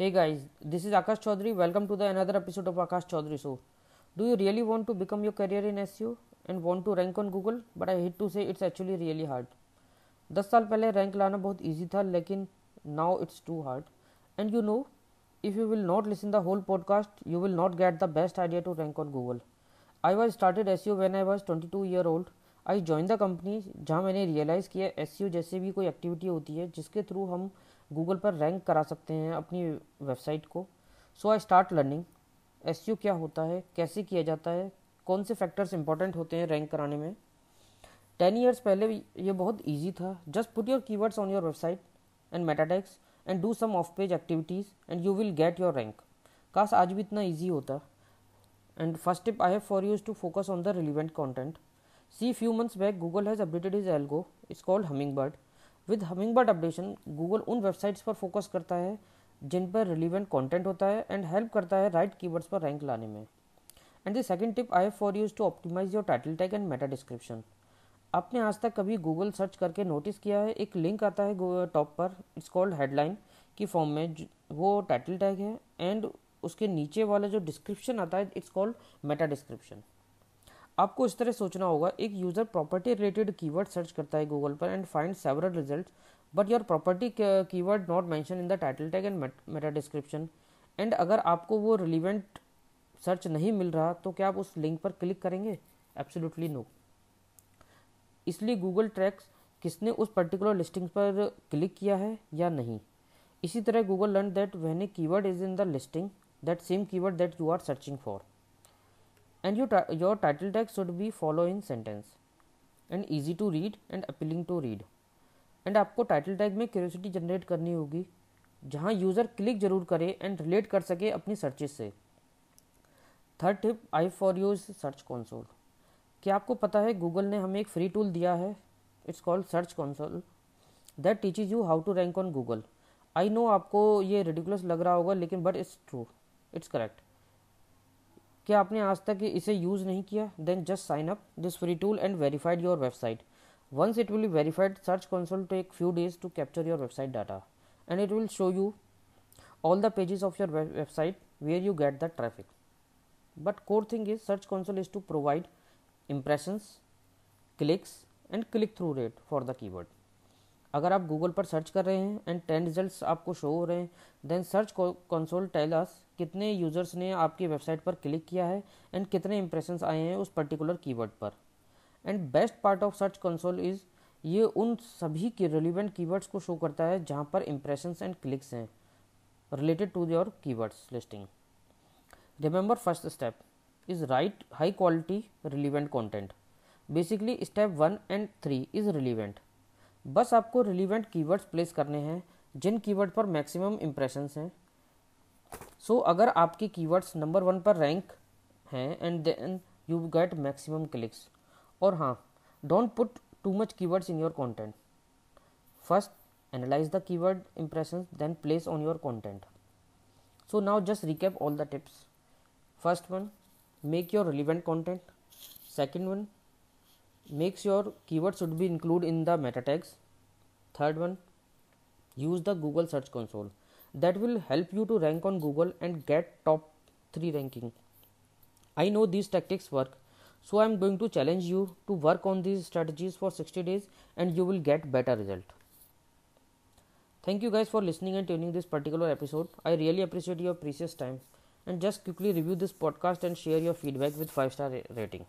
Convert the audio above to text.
Hey guys, this is Akash Chaudhary. Welcome to the another episode of Akash Chaudhary Show. Do you really want to become your career in SEO and want to rank on Google? But I hate to say it's actually really hard. दस साल पहले rank लाना बहुत easy था लेकिन now it's too hard and you know if you will not listen the whole podcast you will not get the best idea to rank on Google I was started as you when I was twenty two year old I join the company जहाँ मैंने realise किया S जैसे भी कोई activity होती है जिसके through हम गूगल पर रैंक करा सकते हैं अपनी वेबसाइट को। So I start learning as क्या होता है? कैसे किया जाता है? कौन से फैक्टर्स इंपॉर्टेंट होते हैं रैंक कराने में? टेन ईयर्स पहले ये बहुत ईजी था। Just put your keywords on your website and meta tags and do some off page activities and you will get your rank काश आज भी इतना ईजी होता। And first tip I have for use to focus on the relevant content see few months back Google has updated his algo it's called humming bird with humming bird updation, Google उन websites पर focus करता है जिन पर relevant content होता है and help करता है right keywords पर रैंक लाने में। And the second tip I for use to optimise your title tag and meta description आपने आज तक कभी गूगल सर्च करके नोटिस किया है? एक लिंक आता है टॉप पर इट्स कॉल्ड हेडलाइन की फॉर्म में वो टाइटल टैग है एंड उसके नीचे वाला जो डिस्क्रिप्शन आता है इट्स कॉल्ड मेटा डिस्क्रिप्शन आपको इस तरह सोचना होगा, एक user property related keyword search करता है गूगल पर and find several result but your property keyword not mention in the title tag and meta description and अगर आपको वो रिलीवेंट सर्च नहीं मिल रहा तो क्या आप उस लिंक पर क्लिक करेंगे? एब्सोल्युटली नो इसलिए गूगल ट्रैक्स किसने उस पर्टिकुलर लिस्टिंग पर क्लिक किया है या नहीं? इसी तरह Google learn that a keyword is in the listing that same keyword that you are searching for and you your title tag should be follow in sentence. And easy to read and appealing to read. And आपको title tag में curiosity generate करनी होगी, जहाँ user click ज़रूर करे and relate कर सके अपनी सर्चेस से। Third tip I for use search console क्या आपको पता है गूगल ने हमें एक फ्री टूल दिया है? It's called search console that teaches you how to rank on Google I know आपको ये रेडिकुलस लग रहा होगा, लेकिन but it's true it's correct क्या आपने आज तक इसे यूज़ नहीं किया? Then just sign up this free tool and verified your website once it will verified search console take few days to capture your website data and it will show you all the pages of your website where you get the traffic. But core thing is search console is to provide impressions, clicks, and click through rate for the keyword. अगर आप Google पर search कर रहे हैं and ten results आपको show हो रहे हैं then search console tell us कितने यूज़र्स ने आपकी वेबसाइट पर क्लिक किया है एंड कितने इंप्रेशंस आए हैं उस पर्टिकुलर कीवर्ड पर। And best part of search console is ये उन सभी के रिलीवेंट कीवर्ड्स को शो करता है जहाँ पर इंप्रेशंस एंड क्लिक्स हैं related to your keywords listing remember first step is write high quality relevant content basically step one and three is relevant बस आपको रिलीवेंट कीवर्ड्स प्लेस करने हैं, जिन कीवर्ड पर मैक्सिमम इंप्रेशंस हैं। सो so, अगर आपके कीवर्ड्स नंबर वन पर रैंक हैं and then you get maximum clicks और हाँ don't put too much keywords in your content first analyse the keyword impressions then place on your content so now just recap all the tips first one make your relevant second one makes your keyword should be included in the meta tags. Third one use the google search console. That will help you to rank on google and get top 3 ranking. I know these tactics work so i'm going to challenge you to work on these strategies for 60 days and you will get better result. Thank you guys for listening and tuning this particular episode. I really appreciate your precious time. And just quickly review this podcast and share your feedback with 5 star rating